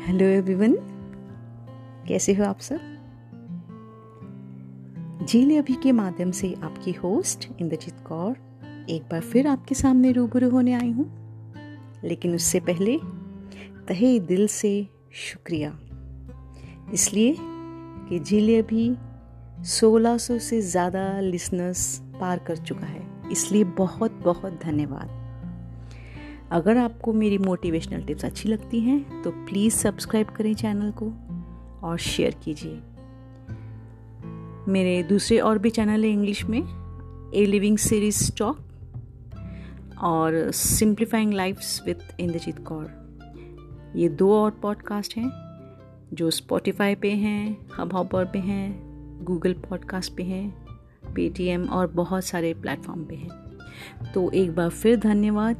Hello everyone कैसे हो आप सब? झील अभी के माध्यम से आपकी होस्ट इंद्रजीत कौर, एक बार फिर आपके सामने रूबरू होने आई हूँ। लेकिन उससे पहले, तहे दिल से शुक्रिया। इसलिए कि झील अभी 1600 से ज़्यादा लिसनर्स पार कर चुका है। इसलिए बहुत बहुत धन्यवाद। अगर आपको मेरी मोटिवेशनल टिप्स अच्छी लगती हैं तो प्लीज़ सब्सक्राइब करें चैनल को और शेयर कीजिए। मेरे दूसरे और भी चैनल है इंग्लिश में ए लिविंग सीरीज़ स्टॉक और simplifying life's with Inderjeet Kaur ये दो और पॉडकास्ट हैं, जो स्पॉटिफाई पे हैं हब हॉपर पे हैं गूगल पॉडकास्ट पे हैं पेटीएम और बहुत सारे प्लेटफॉर्म पे हैं। तो एक बार फिर धन्यवाद।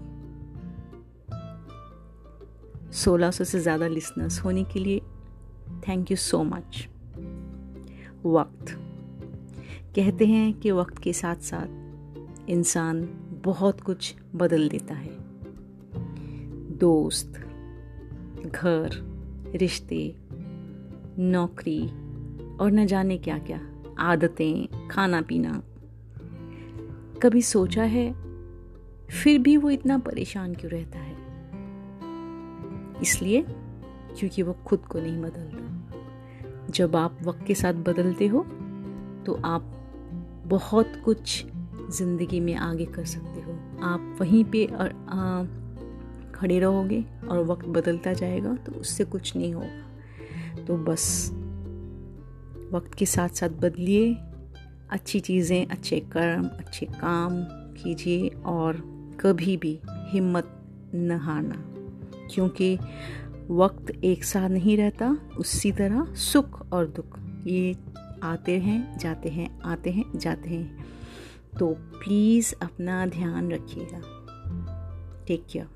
1600 से ज़्यादा लिसनर्स होने के लिए थैंक यू सो मच वक्त. कहते हैं कि वक्त के साथ साथ इंसान बहुत कुछ बदल देता है. दोस्त, घर, रिश्ते, नौकरी और न जाने क्या क्या आदतें खाना पीना कभी सोचा है, फिर भी वो इतना परेशान क्यों रहता है? इसलिए क्योंकि वो खुद को नहीं बदलता। जब आप वक्त के साथ बदलते हो तो आप बहुत कुछ ज़िंदगी में आगे कर सकते हो। आप वहीं पे और आ, खड़े रहोगे और वक्त बदलता जाएगा तो उससे कुछ नहीं होगा। तो बस वक्त के साथ साथ बदलिए अच्छी चीज़ें अच्छे कर्म अच्छे काम कीजिए और कभी भी हिम्मत न हारना। क्योंकि वक्त एक साथ नहीं रहता, उसी तरह सुख और दुख। ये आते हैं, जाते हैं, आते हैं, जाते हैं। तो प्लीज़ अपना ध्यान रखिएगा। Take care